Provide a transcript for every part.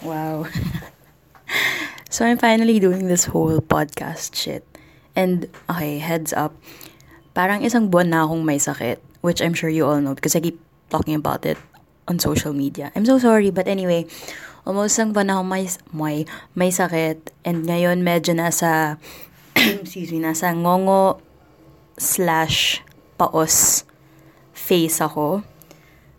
Wow. so I'm finally doing this whole podcast shit. And, okay, heads up. Parang isang buwan na akong may sakit, which I'm sure you all know because I keep talking about it on social media. I'm so sorry, but anyway, almost isang buwan na akong may, may, may sakit. And ngayon, medyo nasa, excuse me, nasa ngongo slash paos face ako.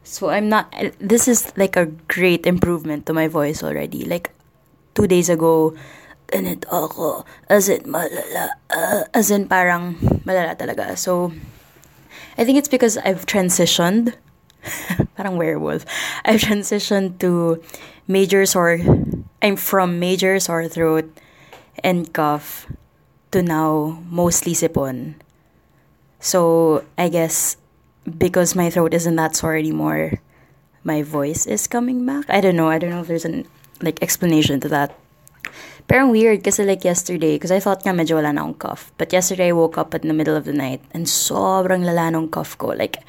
So I'm not, this is like a great improvement to my voice already. Like, two days ago, ganito ako, as in malala, uh, as in parang malala talaga. So, I think it's because I've transitioned, parang werewolf, I've transitioned to major sore, I'm from major sore throat and cough to now mostly sipon. So, I guess because my throat isn't that sore anymore, my voice is coming back. I don't know. I don't know if there's an like explanation to that. Pero weird kasi like yesterday, because I thought nga medyo wala na akong cough. But yesterday I woke up in the middle of the night and sobrang lala nung cough ko. Like,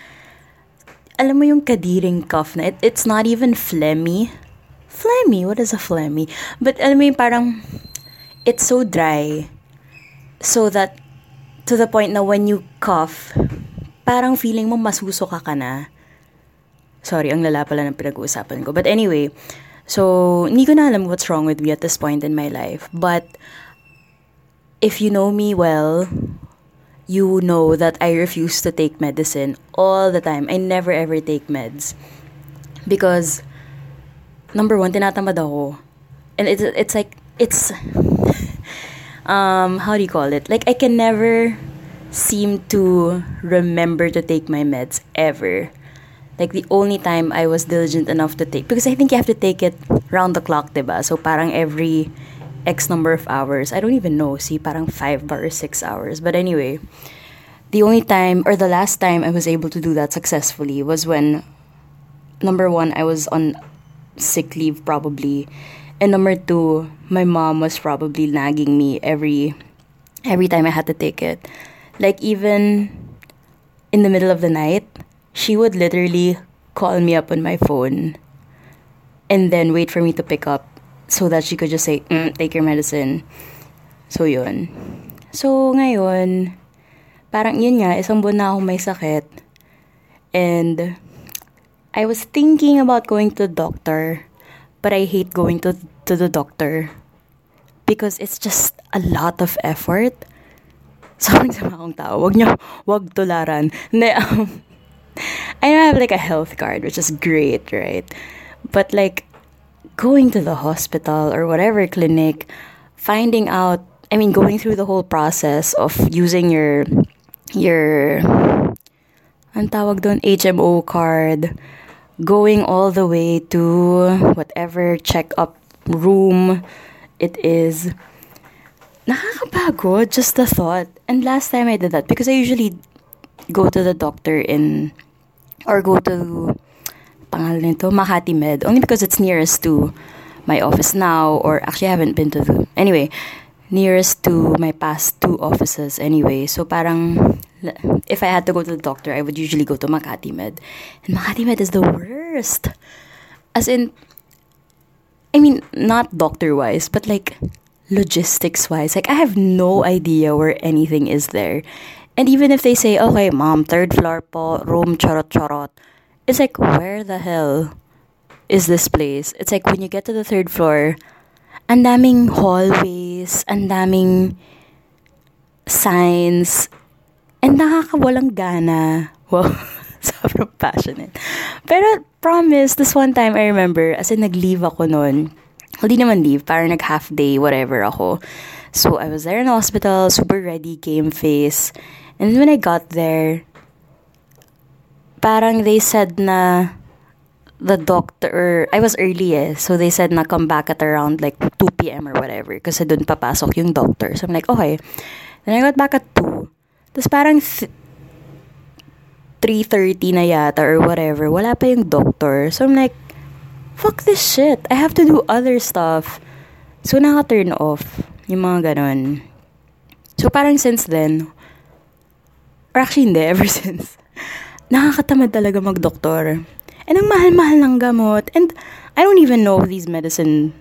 alam mo yung kadiring cough na, it, it's not even phlegmy. Phlegmy? What is a phlegmy? But alam mo yung parang, it's so dry. So that, to the point na when you cough, parang feeling mo masusuka ka na. Sorry, ang lala pala ng pinag-uusapan ko. But anyway, so, hindi ko na alam what's wrong with me at this point in my life. But, if you know me well, you know that I refuse to take medicine all the time. I never ever take meds. Because, number one, tinatamad ako. And it's, it's like, it's, um, how do you call it? Like, I can never seem to remember to take my meds ever. Like the only time I was diligent enough to take because I think you have to take it round the clock, diba? So parang every X number of hours. I don't even know. See, parang 5 or 6 hours. But anyway, the only time or the last time I was able to do that successfully was when number 1 I was on sick leave probably and number 2 my mom was probably nagging me every every time I had to take it. Like even in the middle of the night, she would literally call me up on my phone and then wait for me to pick up so that she could just say, mm, take your medicine. So, yun. So, ngayon, parang yun nga, isang buwan na akong may sakit. And, I was thinking about going to the doctor, but I hate going to, to the doctor because it's just a lot of effort. Sobrang sama akong tao. Wag niyo, wag tularan. Um, I have like a health card, which is great, right? But like, going to the hospital or whatever clinic, finding out, I mean, going through the whole process of using your, your, ang tawag doon, HMO card, going all the way to whatever check-up room it is, nakakapagod, just the thought. And last time I did that, because I usually go to the doctor in, or go to, pangalan nito, Makati Med, only because it's nearest to my office now, or actually I haven't been to the, anyway, nearest to my past two offices anyway. So parang, if I had to go to the doctor, I would usually go to Makati Med. And Makati Med is the worst. As in, I mean, not doctor wise, but like logistics wise. Like, I have no idea where anything is there. And even if they say, okay, mom, third floor po, room charot charot, it's like, where the hell is this place? It's like when you get to the third floor, and daming hallways, and daming signs, and nakakawalang gana. Wow, sobrang passionate. Pero promise, this one time I remember, as in nag-leave ako noon, hindi naman leave, parang nag-half day, whatever ako. So, I was there in the hospital, super ready, game face. And when I got there, parang they said na the doctor, I was early eh, so they said na come back at around like 2 p.m. or whatever, kasi dun papasok yung doctor. So I'm like, okay. Then I got back at 2. Tapos parang th- 3.30 na yata or whatever, wala pa yung doctor. So I'm like, fuck this shit. I have to do other stuff. So naka-turn off yung mga ganon. So parang since then, or actually hindi, ever since, nakakatamad talaga mag-doktor. And ang mahal-mahal ng gamot. And I don't even know if these medicine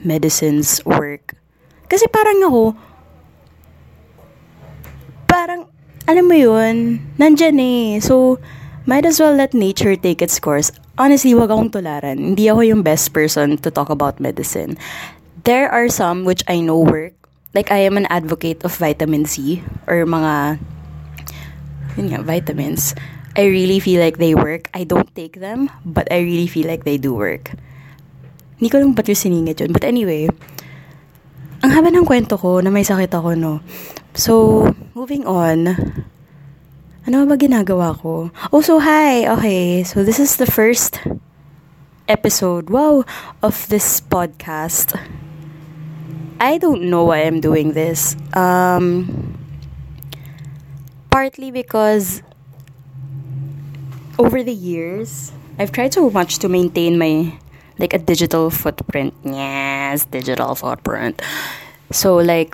medicines work. Kasi parang ako, parang, alam mo yun, nandyan eh. So, might as well let nature take its course. Honestly, wag akong tularan. Hindi ako yung best person to talk about medicine. There are some which I know work. Like, I am an advocate of vitamin C or mga, yun nga, vitamins. I really feel like they work. I don't take them, but I really feel like they do work. Hindi ko lang ba't yung siningit yun. But anyway, ang haba ng kwento ko na may sakit ako, no? So, moving on. Ano ba ginagawa ko? Oh, so hi! Okay, so this is the first episode, wow, of this podcast. I don't know why I'm doing this. Um, partly because over the years, I've tried so much to maintain my like a digital footprint. Yes, digital footprint. So like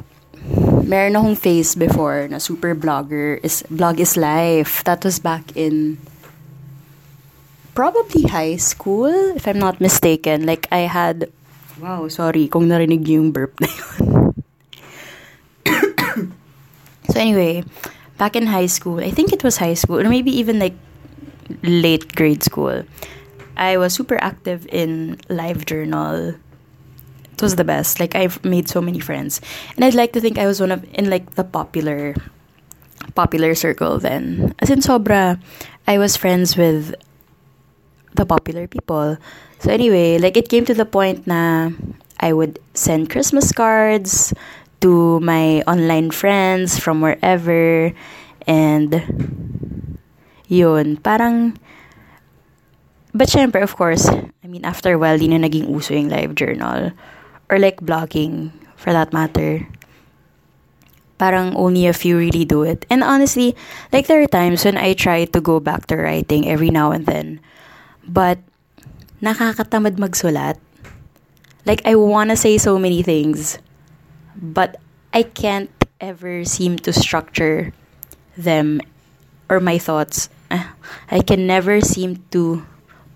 meron akong face before na super blogger is blog is life. That was back in probably high school if I'm not mistaken. Like I had wow, sorry kung narinig yung burp na yun. so anyway, back in high school, I think it was high school or maybe even like late grade school. I was super active in live journal. It was the best. Like I've made so many friends, and I'd like to think I was one of in like the popular, popular circle then. As in sobra, I was friends with the popular people. So anyway, like it came to the point na I would send Christmas cards to my online friends from wherever and yun, parang But syempre, of course, I mean, after a while, di na naging uso yung live journal. Or like blogging, for that matter. Parang only a few really do it. And honestly, like there are times when I try to go back to writing every now and then. But, nakakatamad magsulat. Like, I wanna say so many things. But, I can't ever seem to structure them or my thoughts. Eh, I can never seem to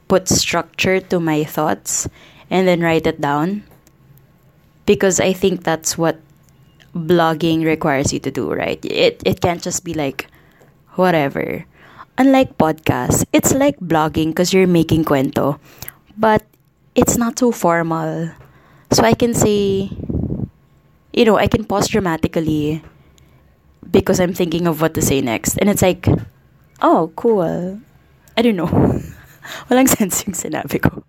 put structure to my thoughts and then write it down because I think that's what blogging requires you to do, right? It it can't just be like whatever. Unlike podcasts, it's like blogging because you're making cuento, but it's not so formal. So I can say, you know, I can pause dramatically because I'm thinking of what to say next. And it's like, oh, cool. I don't know. Walang sense yung sinabi ko.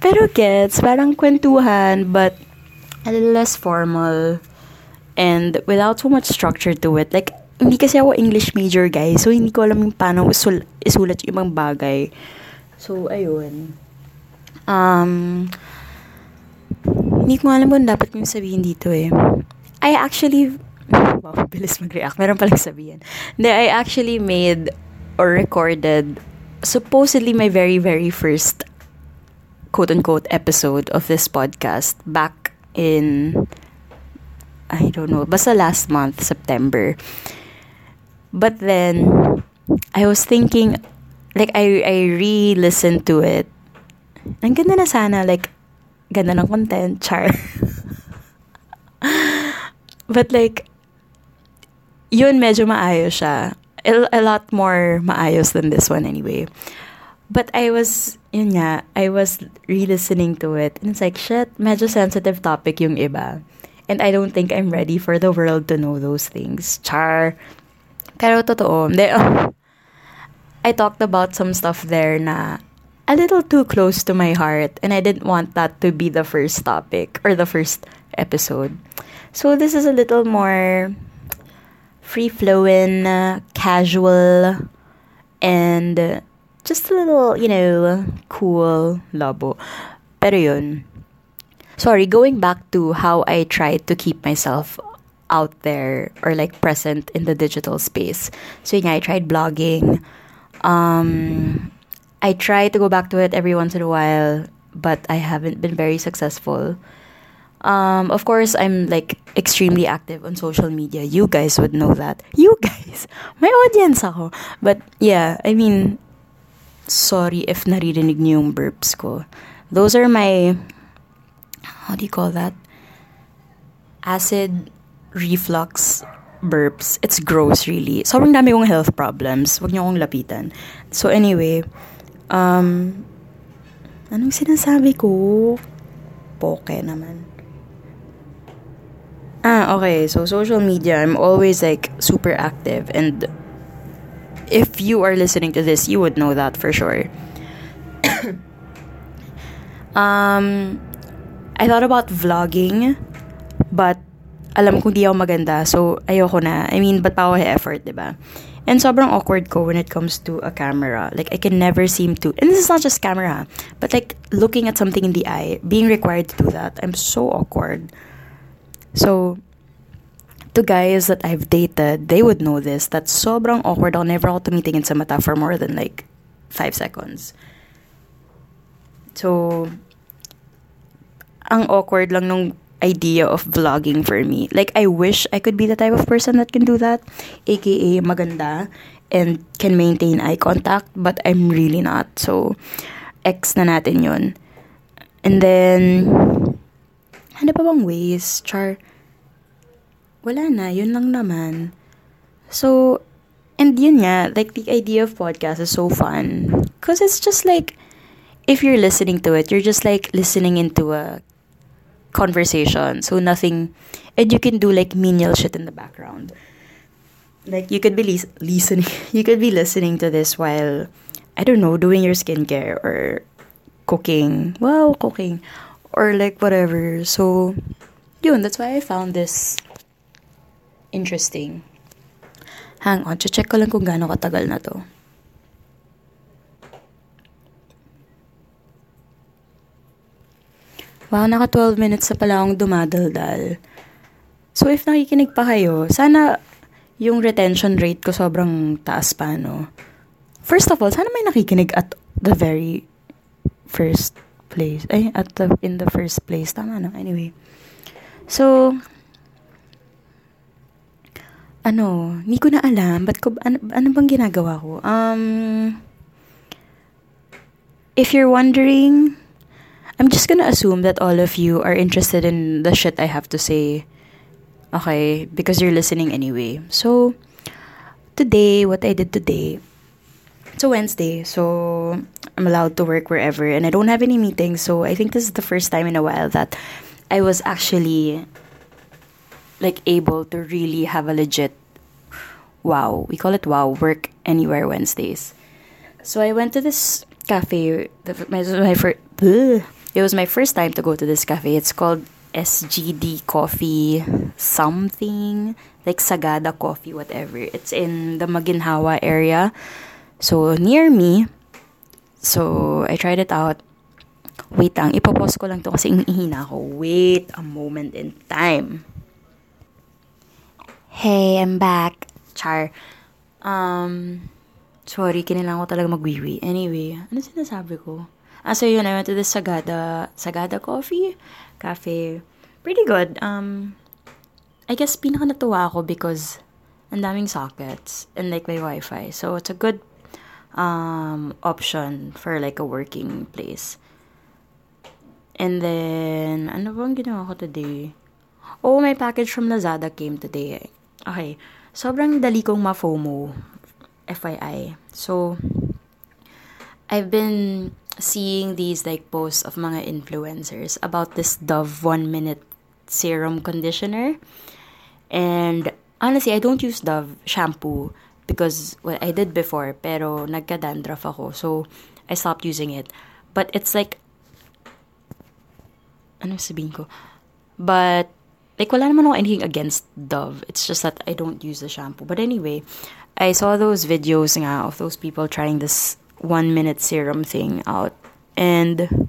Pero gets, parang kwentuhan, but a little less formal and without so much structure to it. Like, hindi kasi ako English major, guys. So, hindi ko alam yung paano isul- isulat yung ibang bagay. So, ayun. Um, hindi ko alam kung dapat kong sabihin dito eh. I actually, wow, bilis mag-react. Meron palang sabihin. Hindi, I actually made or recorded supposedly my very, very first quote unquote episode of this podcast back in I don't know, basta last month, September. But then I was thinking like I I re-listened to it. Ang ganda na sana like ganda ng content, char. But like yun medyo maayos siya a, a lot more maayos than this one anyway. But I was, yun nga, I was re-listening to it. And it's like, shit, medyo sensitive topic yung iba. And I don't think I'm ready for the world to know those things. Char. Pero totoo. De, I talked about some stuff there na a little too close to my heart. And I didn't want that to be the first topic or the first episode. So this is a little more free flowing, casual, and just a little, you know, cool labo. Pero yun. Sorry, going back to how I tried to keep myself out there or like present in the digital space. So yeah, I tried blogging. Um, I try to go back to it every once in a while, but I haven't been very successful. Um, of course, I'm like extremely active on social media. You guys would know that. You guys, my audience ako. But yeah, I mean, sorry if naririnig niyo yung burps ko. Those are my how do you call that? Acid reflux burps. It's gross, really. Sobrang dami kong health problems. Huwag niyo akong lapitan. So, anyway, um, anong sinasabi ko? Poke naman. Ah, okay. So, social media, I'm always like super active. And if you are listening to this, you would know that for sure. um, I thought about vlogging, but alam kong di ako maganda, so ayoko na. I mean, ba't pa ako effort, di ba? And sobrang awkward ko when it comes to a camera. Like, I can never seem to, and this is not just camera, but like, looking at something in the eye, being required to do that, I'm so awkward. So, to guys that I've dated, they would know this, that sobrang awkward ako. Never ako tumitingin sa mata for more than like, five seconds. So, ang awkward lang nung idea of vlogging for me. Like, I wish I could be the type of person that can do that, aka maganda, and can maintain eye contact, but I'm really not. So, X na natin yun. And then, ano pa bang ways? Char, wala na, yun lang naman. So, and yun nga, like, the idea of podcast is so fun. Because it's just like, if you're listening to it, you're just like listening into a conversation. So nothing, and you can do like menial shit in the background. Like you could be li- listening, you could be listening to this while, I don't know, doing your skincare or cooking. Well, cooking or like whatever. So, yun, that's why I found this interesting. Hang on, check ko lang kung gaano katagal na to. Wow, naka 12 minutes na pala akong dumadaldal. So, if nakikinig pa kayo, sana yung retention rate ko sobrang taas pa, no? First of all, sana may nakikinig at the very first place. Ay, at the, in the first place. Tama, no? Anyway. So, ano, hindi ko na alam. Ba't ko, ano, ano bang ginagawa ko? Um, if you're wondering, I'm just gonna assume that all of you are interested in the shit I have to say. Okay, because you're listening anyway. So, today, what I did today, it's a Wednesday, so I'm allowed to work wherever, and I don't have any meetings, so I think this is the first time in a while that I was actually like able to really have a legit wow, we call it wow, work anywhere Wednesdays. So I went to this cafe, the, my, my first, it was my first time to go to this cafe. It's called SGD Coffee something like Sagada Coffee whatever. It's in the Maginhawa area. So near me. So I tried it out. Wait lang, ipopost ko lang to kasi ihina ako. Wait a moment in time. Hey, I'm back. Char. Um, sorry, kinilangan ko talaga magwiwi. Anyway, ano sinasabi ko? Ah, so yun, I went to this Sagada, Sagada Coffee Cafe. Pretty good. Um, I guess pinaka natuwa ako because ang daming sockets and like may wifi. So it's a good um, option for like a working place. And then, ano bang ginawa ko today? Oh, my package from Lazada came today. Okay. Sobrang dali kong ma-FOMO. FYI. So, I've been seeing these like posts of mga influencers about this Dove 1 minute serum conditioner. And honestly, I don't use Dove shampoo because well, I did before pero nagka-dandruff ako. So I stopped using it. But it's like ano sabihin ko? But like wala naman ako anything against Dove. It's just that I don't use the shampoo. But anyway, I saw those videos nga of those people trying this one minute serum thing out. And,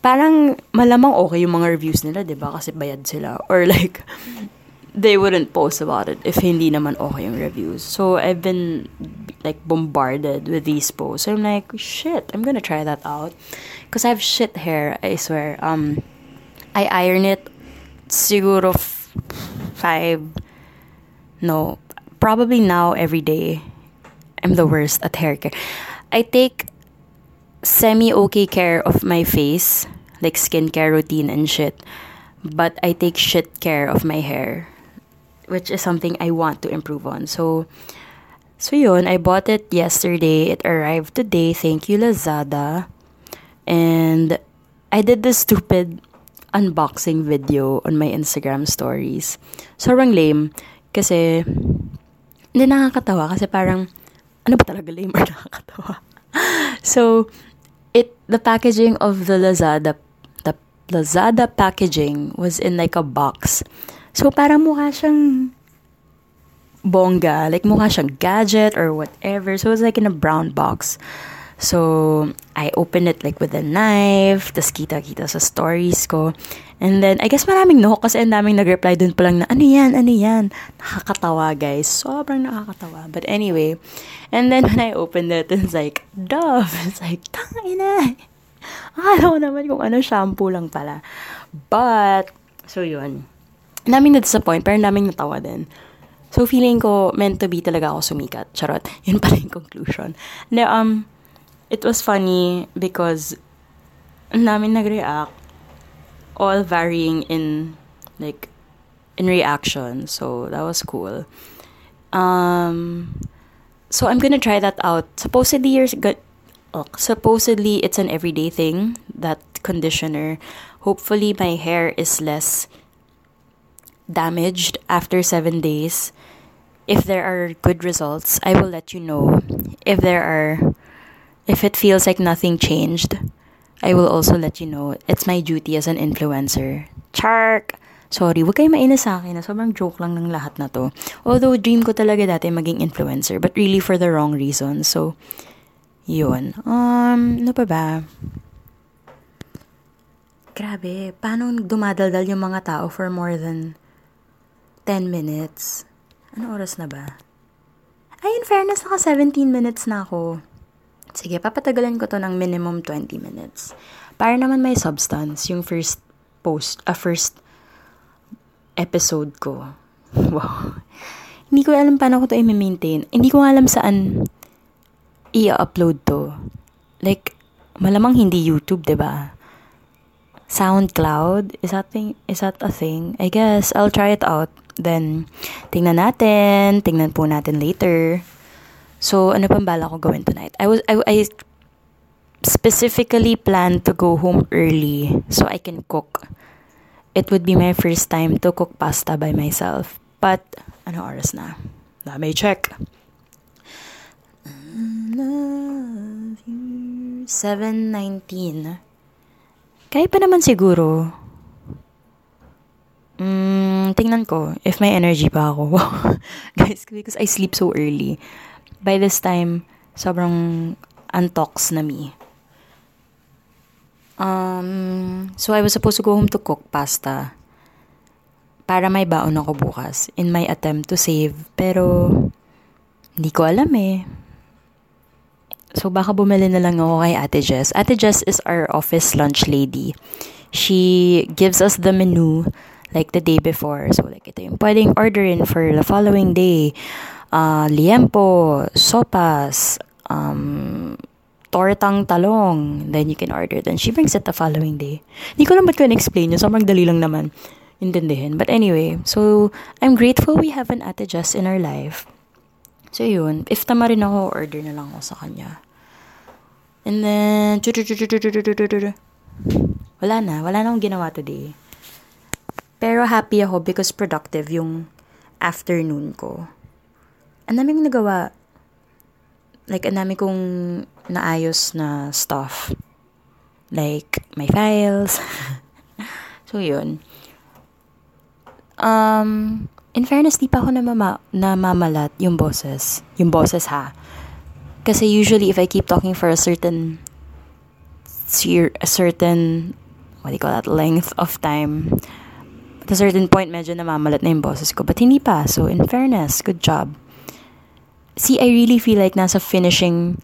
parang malamang okay yung mga reviews nila, di ba? Kasi bayad sila. Or like, they wouldn't post about it if hindi naman okay yung reviews. So, I've been like bombarded with these posts. So, I'm like, shit, I'm gonna try that out. Because I have shit hair, I swear. Um, I iron it siguro f- five, no, probably now every day. I'm the worst at hair care. I take semi okay care of my face. like skincare routine and shit. But I take shit care of my hair, which is something I want to improve on. So, so yun, I bought it yesterday. It arrived today. Thank you, Lazada. And I did this stupid unboxing video on my Instagram stories. Sobrang lame. Kasi, hindi nakakatawa. Kasi parang, ano ba talaga lame or nakakatawa? so, it the packaging of the Lazada the Lazada packaging was in like a box. So parang mukha siyang bongga, like mukha siyang gadget or whatever. So it was like in a brown box. So, I opened it like with a knife, tas kita-kita sa stories ko. And then, I guess maraming no, kasi ang daming nag-reply dun pa lang na, ano yan, ano yan. Nakakatawa, guys. Sobrang nakakatawa. But anyway, and then when I opened it, it's like, Dove. It's like, tangina. Akala ko naman kung ano, shampoo lang pala. But, so yun. Naming na-disappoint, pero naming natawa din. So, feeling ko, meant to be talaga ako sumikat. Charot. Yun pala yung conclusion. No, um, it was funny because namin nag-react all varying in like in reaction. So that was cool. Um so i'm gonna try that out. Supposedly you're good oh, supposedly it's an everyday thing that conditioner. Hopefully my hair is less damaged after seven days. If there are good results i will let you know. If there are if it feels like nothing changed, I will also let you know it's my duty as an influencer. Chark! Sorry, wag kayo mainis sa akin sobrang joke lang ng lahat na to. Although, dream ko talaga dati maging influencer, but really for the wrong reason. So, yun. Um, ano pa ba? Grabe, paano dumadaldal yung mga tao for more than 10 minutes? Ano oras na ba? Ay, in fairness, naka 17 minutes na ako. Sige, papatagalan ko to ng minimum 20 minutes. Para naman may substance, yung first post, a uh, first episode ko. Wow. Hindi ko alam paano ko to i-maintain. Hindi ko alam saan i-upload to. Like, malamang hindi YouTube, 'di ba? SoundCloud, is that thing, is that a thing? I guess I'll try it out. Then tingnan natin, tingnan po natin later. So, ano pang bala ko gawin tonight? I was I, I specifically planned to go home early so I can cook. It would be my first time to cook pasta by myself. But, ano oras na? Na may check. 7.19. Kaya pa naman siguro. Mm, tingnan ko if may energy pa ako. Guys, because I sleep so early by this time, sobrang antox na me. Um, so I was supposed to go home to cook pasta para may baon ako bukas in my attempt to save. Pero, hindi ko alam eh. So, baka bumili na lang ako kay Ate Jess. Ate Jess is our office lunch lady. She gives us the menu like the day before. So, like, ito yung pwedeng orderin for the following day uh, liempo, sopas, um, tortang talong. Then you can order. Then she brings it the following day. Hindi ko lang ba't ko explain yun. Sobrang dali lang naman intindihin. But anyway, so I'm grateful we have an Ate Jess in our life. So yun, if tama rin ako, order na lang ako sa kanya. And then, wala na. Wala na akong ginawa today. Pero happy ako because productive yung afternoon ko ang dami kong nagawa. Like, ang dami kong naayos na stuff. Like, my files. so, yun. Um, in fairness, di pa ako namama, namamalat yung boses. Yung boses, ha? Kasi usually, if I keep talking for a certain a certain what do you call that length of time at a certain point medyo namamalat na yung boses ko but hindi pa so in fairness good job see, I really feel like nasa finishing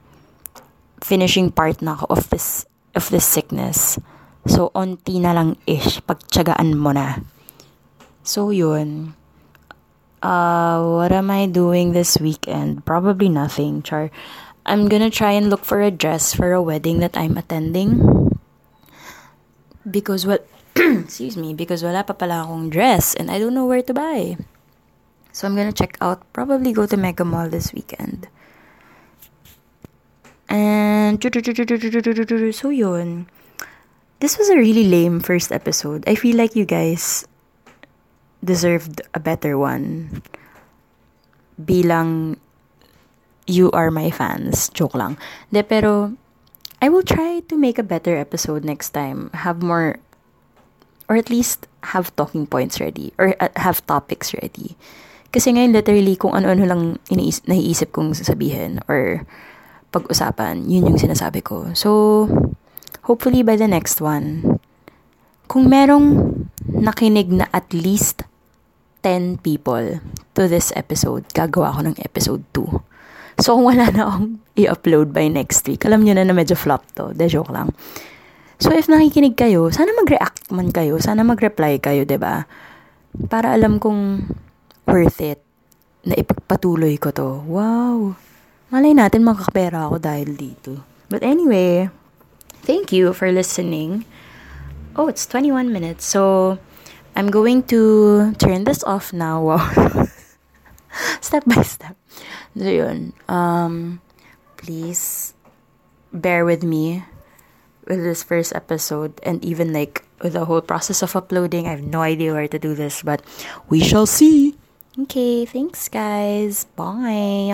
finishing part na ako of this of this sickness. So, onti na lang ish, pagtsagaan mo na. So, yun. Uh, what am I doing this weekend? Probably nothing, char. I'm gonna try and look for a dress for a wedding that I'm attending. Because, well, excuse me, because wala pa pala akong dress and I don't know where to buy. So I'm gonna check out, probably go to Mega Mall this weekend. And, so yun. This was a really lame first episode. I feel like you guys deserved a better one. Bilang you are my fans. Joke lang. De, pero I will try to make a better episode next time. Have more, or at least have talking points ready. Or uh, have topics ready. Kasi ngayon, literally, kung ano-ano lang iniis- naiisip kong sasabihin or pag-usapan, yun yung sinasabi ko. So, hopefully by the next one, kung merong nakinig na at least 10 people to this episode, gagawa ko ng episode 2. So, kung wala na akong i-upload by next week, alam nyo na na medyo flop to. De joke lang. So, if nakikinig kayo, sana mag-react man kayo. Sana mag-reply kayo, ba Para alam kong worth it na ipagpatuloy ko to. Wow! Malay natin makakapera ako dahil dito. But anyway, thank you for listening. Oh, it's 21 minutes. So, I'm going to turn this off now. Wow. step by step. So, yun. Um, please bear with me with this first episode and even like with the whole process of uploading. I have no idea where to do this, but we shall see. Okay, thanks guys. Bye.